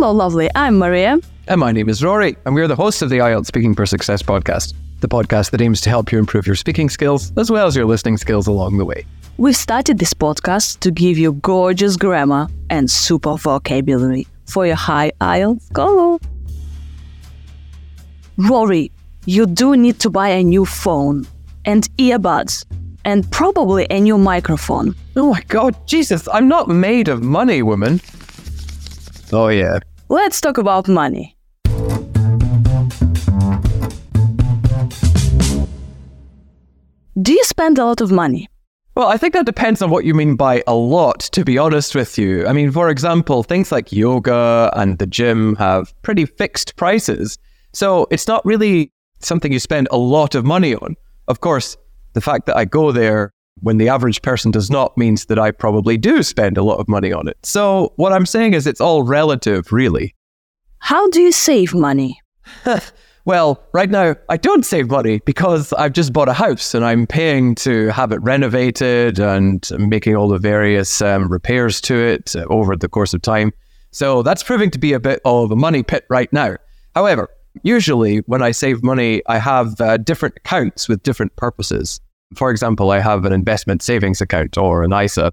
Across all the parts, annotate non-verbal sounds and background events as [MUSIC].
Hello, lovely. I'm Maria. And my name is Rory, and we're the hosts of the IELTS Speaking for Success podcast, the podcast that aims to help you improve your speaking skills as well as your listening skills along the way. We've started this podcast to give you gorgeous grammar and super vocabulary for your high IELTS goal. Rory, you do need to buy a new phone and earbuds and probably a new microphone. Oh my god, Jesus, I'm not made of money, woman. Oh, yeah. Let's talk about money. Do you spend a lot of money? Well, I think that depends on what you mean by a lot, to be honest with you. I mean, for example, things like yoga and the gym have pretty fixed prices. So it's not really something you spend a lot of money on. Of course, the fact that I go there when the average person does not means that I probably do spend a lot of money on it. So what I'm saying is it's all relative, really. How do you save money? [LAUGHS] well, right now I don't save money because I've just bought a house and I'm paying to have it renovated and making all the various um, repairs to it uh, over the course of time. So that's proving to be a bit of a money pit right now. However, usually when I save money, I have uh, different accounts with different purposes. For example, I have an investment savings account or an ISA.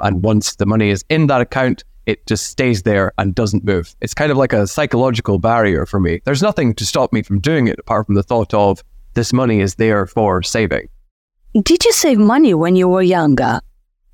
And once the money is in that account, it just stays there and doesn't move. It's kind of like a psychological barrier for me. There's nothing to stop me from doing it apart from the thought of this money is there for saving. Did you save money when you were younger?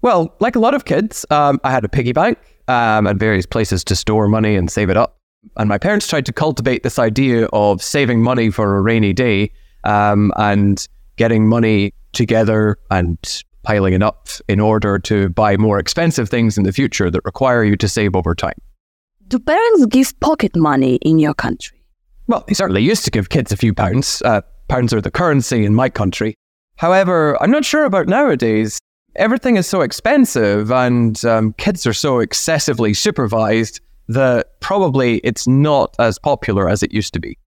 Well, like a lot of kids, um, I had a piggy bank um, and various places to store money and save it up. And my parents tried to cultivate this idea of saving money for a rainy day um, and getting money together and piling it up in order to buy more expensive things in the future that require you to save over time. Do parents give pocket money in your country? Well, they certainly used to give kids a few pounds. Uh, pounds are the currency in my country. However, I'm not sure about nowadays. Everything is so expensive and um, kids are so excessively supervised that probably it's not as popular as it used to be.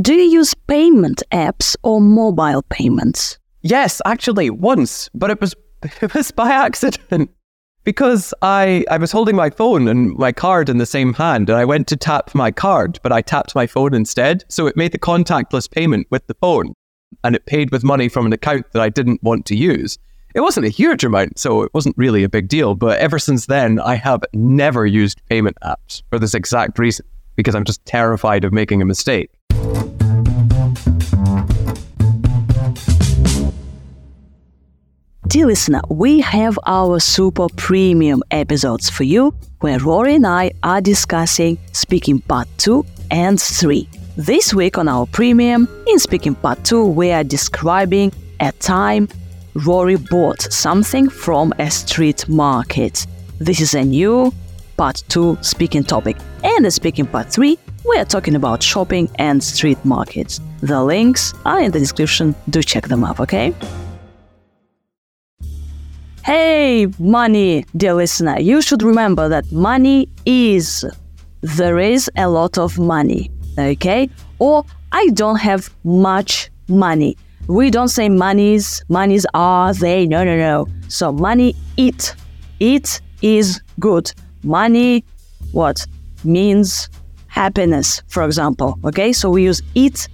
Do you use payment apps or mobile payments? Yes, actually, once, but it was [LAUGHS] it was by accident because I I was holding my phone and my card in the same hand, and I went to tap my card, but I tapped my phone instead, so it made the contactless payment with the phone, and it paid with money from an account that I didn't want to use. It wasn't a huge amount, so it wasn't really a big deal. But ever since then, I have never used payment apps for this exact reason because I'm just terrified of making a mistake. Dear listener, we have our super premium episodes for you where Rory and I are discussing Speaking Part 2 and 3. This week on our premium, in Speaking Part 2, we are describing a time Rory bought something from a street market. This is a new Part 2 speaking topic. And in Speaking Part 3, we are talking about shopping and street markets. The links are in the description. Do check them out, okay? Hey, money, dear listener, you should remember that money is. There is a lot of money, okay? Or I don't have much money. We don't say monies, monies are they. No, no, no. So money, it. It is good. Money, what? Means happiness, for example. Okay, so we use it.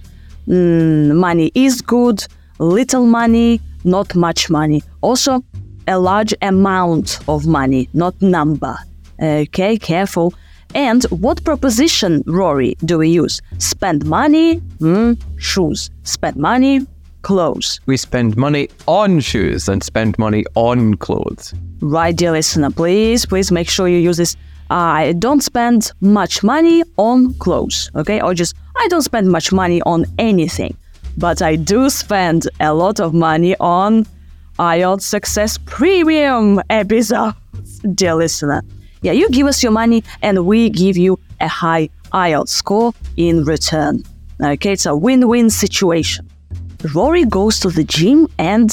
Mm, money is good. Little money, not much money. Also, a large amount of money, not number. Okay, careful. And what preposition, Rory, do we use? Spend money, mm, shoes. Spend money, clothes. We spend money on shoes and spend money on clothes. Right, dear listener, please, please make sure you use this. I don't spend much money on clothes, okay? Or just, I don't spend much money on anything. But I do spend a lot of money on IELTS Success Premium episodes, dear listener. Yeah, you give us your money and we give you a high IELTS score in return. Okay, it's a win win situation. Rory goes to the gym and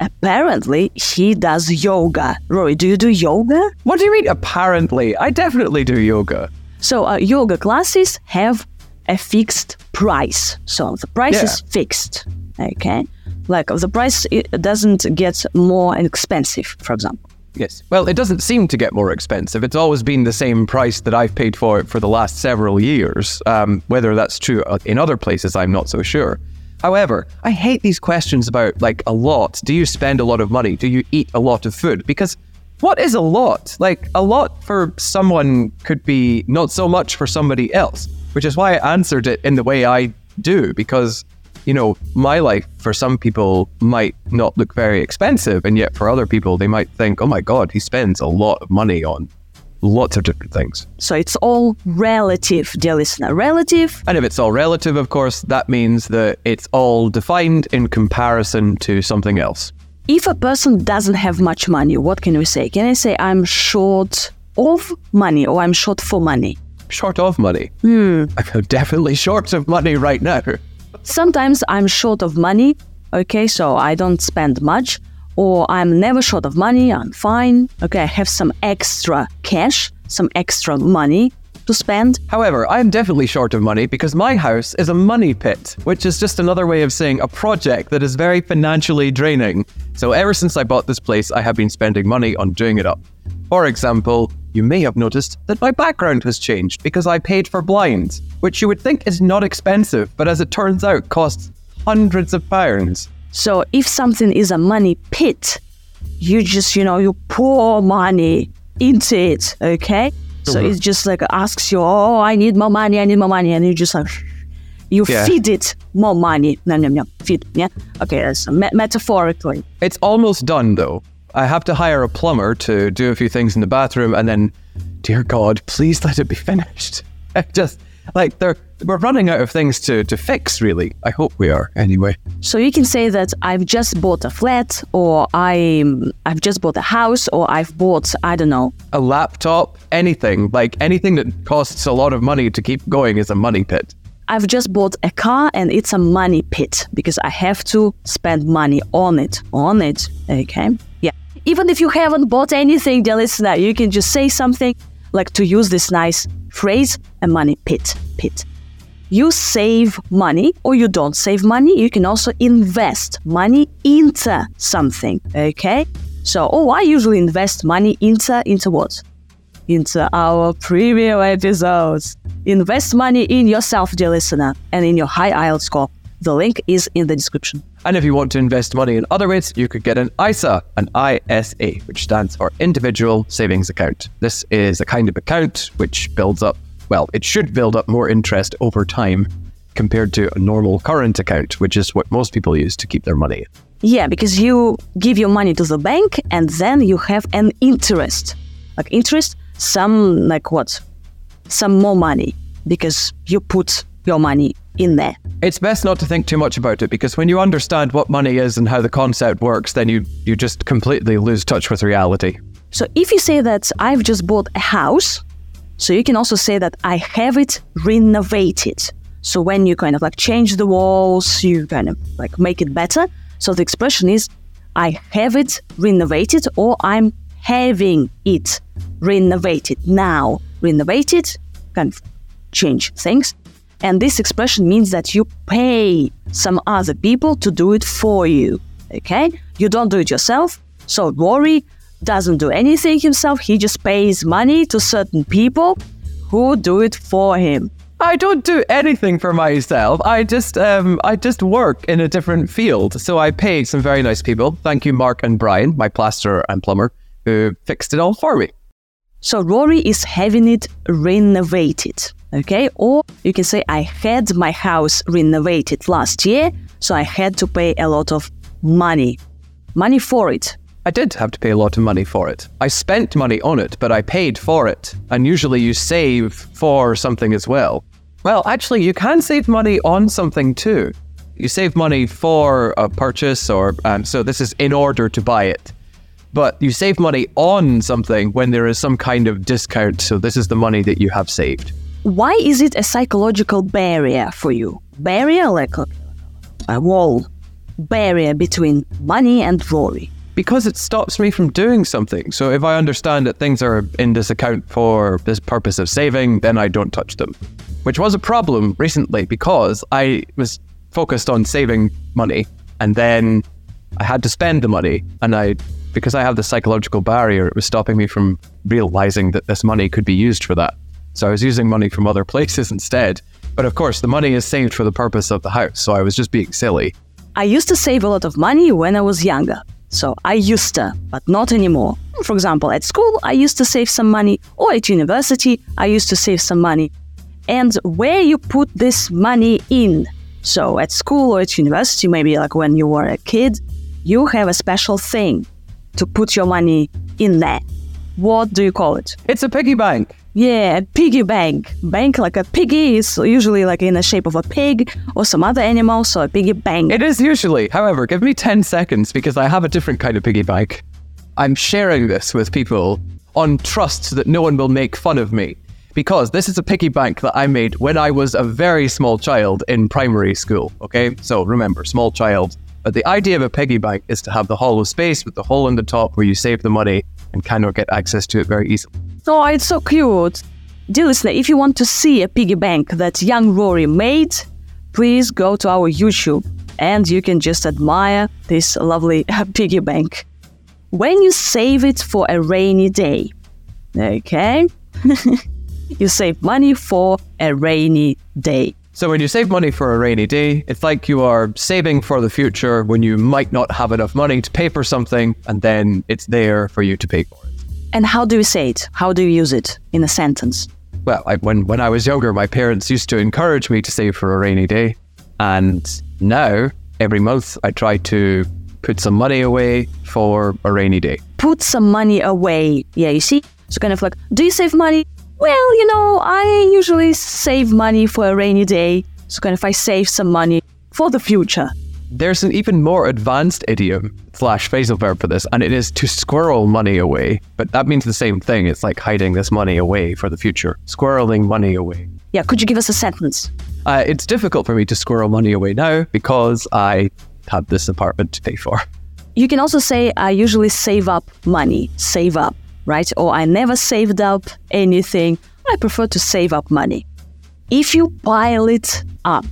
apparently he does yoga. Rory, do you do yoga? What do you mean, apparently? I definitely do yoga. So, uh, yoga classes have a fixed price. So, the price yeah. is fixed. Okay like the price it doesn't get more expensive for example Yes. Well, it doesn't seem to get more expensive. It's always been the same price that I've paid for it for the last several years. Um, whether that's true uh, in other places, I'm not so sure. However, I hate these questions about like a lot. Do you spend a lot of money? Do you eat a lot of food? Because what is a lot? Like a lot for someone could be not so much for somebody else, which is why I answered it in the way I do because you know, my life for some people might not look very expensive, and yet for other people, they might think, oh my God, he spends a lot of money on lots of different things. So it's all relative, dear listener. Relative. And if it's all relative, of course, that means that it's all defined in comparison to something else. If a person doesn't have much money, what can we say? Can I say I'm short of money or I'm short for money? Short of money. Hmm. [LAUGHS] I'm definitely short of money right now. Sometimes I'm short of money, okay, so I don't spend much, or I'm never short of money, I'm fine, okay, I have some extra cash, some extra money to spend. However, I'm definitely short of money because my house is a money pit, which is just another way of saying a project that is very financially draining. So ever since I bought this place, I have been spending money on doing it up. For example, you may have noticed that my background has changed because I paid for blinds, which you would think is not expensive, but as it turns out, costs hundreds of pounds. So if something is a money pit, you just, you know, you pour money into it, okay? So Mhm. it just like asks you, oh, I need more money, I need more money, and you just like, [LAUGHS] you Yeah. feed it more money. No, no, no, feed, yeah? Okay, that's me- metaphorically. It's almost done though. I have to hire a plumber to do a few things in the bathroom and then, dear God, please let it be finished. [LAUGHS] Just like they're we're running out of things to, to fix, really. I hope we are, anyway. So you can say that I've just bought a flat, or I'm I've just bought a house, or I've bought I don't know. A laptop, anything, like anything that costs a lot of money to keep going is a money pit. I've just bought a car and it's a money pit because I have to spend money on it. On it. Okay. Even if you haven't bought anything, dear listener, you can just say something like to use this nice phrase a money pit. Pit. You save money or you don't save money. You can also invest money into something. Okay. So, oh, I usually invest money into into what? into our premium episodes. Invest money in yourself, dear listener, and in your high IELTS score. The link is in the description. And if you want to invest money in other ways, you could get an ISA, an ISA, which stands for Individual Savings Account. This is a kind of account which builds up, well, it should build up more interest over time compared to a normal current account, which is what most people use to keep their money. Yeah, because you give your money to the bank and then you have an interest. Like interest, some like what? Some more money because you put your money in there. It's best not to think too much about it because when you understand what money is and how the concept works, then you, you just completely lose touch with reality. So if you say that I've just bought a house, so you can also say that I have it renovated. So when you kind of like change the walls, you kind of like make it better. So the expression is I have it renovated or I'm having it renovated now. Renovated, kind of change things. And this expression means that you pay some other people to do it for you. Okay? You don't do it yourself. So Rory doesn't do anything himself. He just pays money to certain people who do it for him. I don't do anything for myself. I just um I just work in a different field. So I pay some very nice people. Thank you, Mark and Brian, my plasterer and plumber, who fixed it all for me. So Rory is having it renovated. Okay? Or you can say I had my house renovated last year, so I had to pay a lot of money. Money for it. I did have to pay a lot of money for it. I spent money on it, but I paid for it. And usually you save for something as well. Well, actually, you can save money on something too. You save money for a purchase, or um, so this is in order to buy it. But you save money on something when there is some kind of discount. So this is the money that you have saved. Why is it a psychological barrier for you? Barrier like a, a wall. Barrier between money and Rory. because it stops me from doing something. So if I understand that things are in this account for this purpose of saving, then I don't touch them. Which was a problem recently because I was focused on saving money and then I had to spend the money and I because I have the psychological barrier, it was stopping me from realizing that this money could be used for that. So I was using money from other places instead. But of course, the money is saved for the purpose of the house. So I was just being silly. I used to save a lot of money when I was younger. So I used to, but not anymore. For example, at school, I used to save some money, or at university, I used to save some money. And where you put this money in. So at school or at university, maybe like when you were a kid, you have a special thing to put your money in there. What do you call it? It's a piggy bank. Yeah, piggy bank. Bank like a piggy is usually like in the shape of a pig or some other animal, so a piggy bank. It is usually. However, give me 10 seconds because I have a different kind of piggy bank. I'm sharing this with people on trust that no one will make fun of me because this is a piggy bank that I made when I was a very small child in primary school. Okay, so remember, small child. But the idea of a piggy bank is to have the hollow space with the hole in the top where you save the money and cannot get access to it very easily. Oh, it's so cute. Dear listener, if you want to see a piggy bank that young Rory made, please go to our YouTube and you can just admire this lovely [LAUGHS] piggy bank. When you save it for a rainy day, okay? [LAUGHS] you save money for a rainy day. So when you save money for a rainy day, it's like you are saving for the future when you might not have enough money to pay for something and then it's there for you to pay for it. And how do you say it? How do you use it in a sentence? Well, I, when when I was younger, my parents used to encourage me to save for a rainy day, and now every month I try to put some money away for a rainy day. Put some money away. Yeah, you see? it's kind of like, do you save money? Well, you know, I usually save money for a rainy day. So kind of I save some money for the future. There's an even more advanced idiom slash phrasal verb for this, and it is to squirrel money away. But that means the same thing. It's like hiding this money away for the future, squirreling money away. Yeah, could you give us a sentence? Uh, it's difficult for me to squirrel money away now because I have this apartment to pay for. You can also say, I usually save up money, save up, right? Or I never saved up anything. I prefer to save up money. If you pile it up,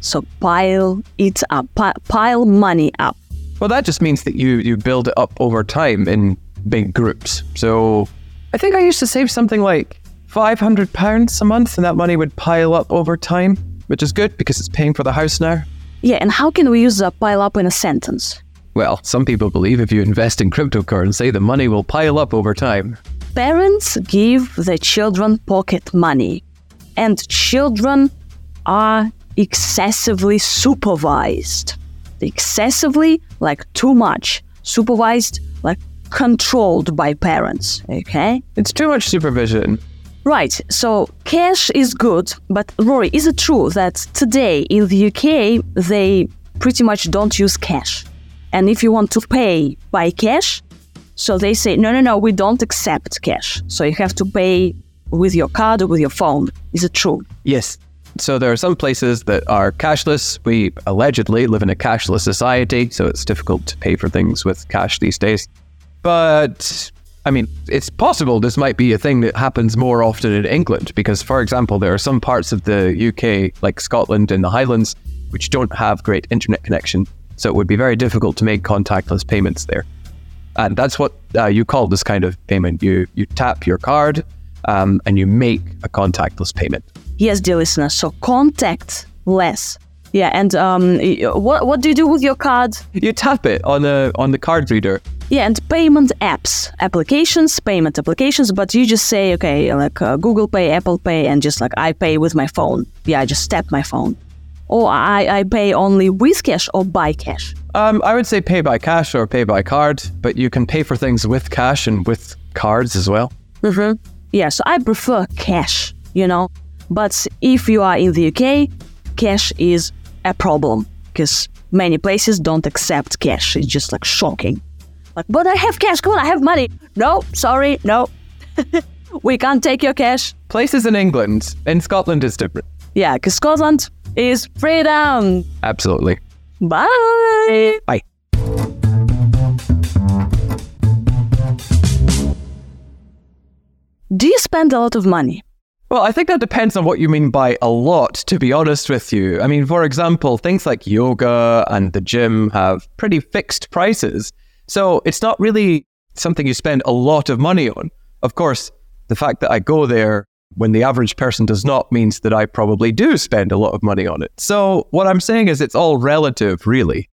so pile it up, pi- pile money up. Well, that just means that you you build it up over time in big groups. So I think I used to save something like five hundred pounds a month, and that money would pile up over time, which is good because it's paying for the house now. Yeah, and how can we use a pile up in a sentence? Well, some people believe if you invest in cryptocurrency, the money will pile up over time. Parents give their children pocket money, and children are excessively supervised. Excessively, like too much. Supervised, like controlled by parents. Okay? It's too much supervision. Right, so cash is good, but Rory, is it true that today in the UK they pretty much don't use cash? And if you want to pay by cash, so they say, no, no, no, we don't accept cash. So you have to pay with your card or with your phone. Is it true? Yes. So there are some places that are cashless. We allegedly live in a cashless society, so it's difficult to pay for things with cash these days. But I mean, it's possible this might be a thing that happens more often in England because, for example, there are some parts of the UK, like Scotland and the Highlands, which don't have great internet connection. So it would be very difficult to make contactless payments there. And that's what uh, you call this kind of payment. You you tap your card um, and you make a contactless payment. Yes, dear listener. So contactless. Yeah, and um, what what do you do with your card? You tap it on the on the card reader. Yeah, and payment apps, applications, payment applications. But you just say, okay, like uh, Google Pay, Apple Pay, and just like I pay with my phone. Yeah, I just tap my phone. Or I, I pay only with cash or by cash. Um, I would say pay by cash or pay by card, but you can pay for things with cash and with cards as well. Mm-hmm. Yeah, so I prefer cash, you know. But if you are in the UK, cash is a problem because many places don't accept cash. It's just like shocking. Like, but I have cash. Come on, I have money. No, sorry, no. [LAUGHS] we can't take your cash. Places in England, in Scotland is different. Yeah, because Scotland is freedom. Absolutely. Bye. Bye. Do you spend a lot of money? Well, I think that depends on what you mean by a lot, to be honest with you. I mean, for example, things like yoga and the gym have pretty fixed prices. So it's not really something you spend a lot of money on. Of course, the fact that I go there when the average person does not means that I probably do spend a lot of money on it. So what I'm saying is it's all relative, really.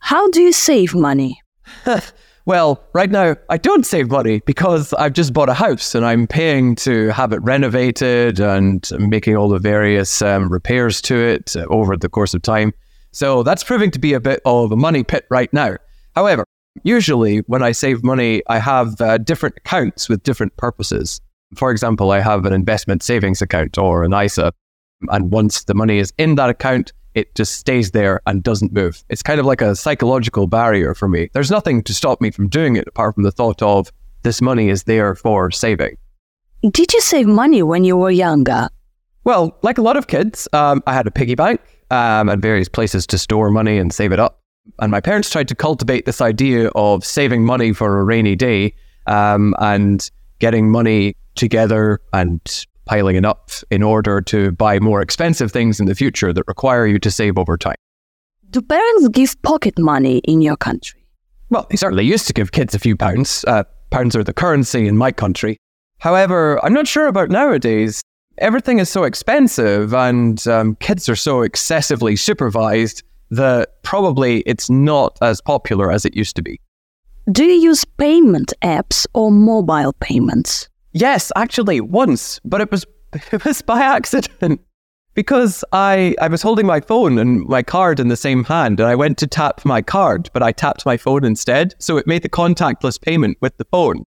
How do you save money? [LAUGHS] well, right now I don't save money because I've just bought a house and I'm paying to have it renovated and making all the various um, repairs to it uh, over the course of time. So that's proving to be a bit of a money pit right now. However, usually when I save money, I have uh, different accounts with different purposes. For example, I have an investment savings account or an ISA. And once the money is in that account, it just stays there and doesn't move. It's kind of like a psychological barrier for me. There's nothing to stop me from doing it apart from the thought of this money is there for saving. Did you save money when you were younger? Well, like a lot of kids, um, I had a piggy bank um, and various places to store money and save it up. And my parents tried to cultivate this idea of saving money for a rainy day um, and getting money together and piling it up in order to buy more expensive things in the future that require you to save over time. Do parents give pocket money in your country? Well, they certainly used to give kids a few pounds. Uh, pounds are the currency in my country. However, I'm not sure about nowadays. Everything is so expensive and um, kids are so excessively supervised that probably it's not as popular as it used to be. Do you use payment apps or mobile payments? Yes, actually, once, but it was [LAUGHS] it was by accident [LAUGHS] because I I was holding my phone and my card in the same hand, and I went to tap my card, but I tapped my phone instead, so it made the contactless payment with the phone,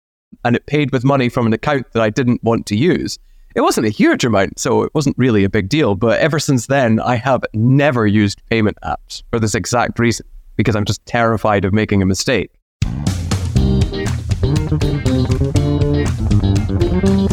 and it paid with money from an account that I didn't want to use. It wasn't a huge amount, so it wasn't really a big deal. But ever since then, I have never used payment apps for this exact reason because I'm just terrified of making a mistake. Thank you.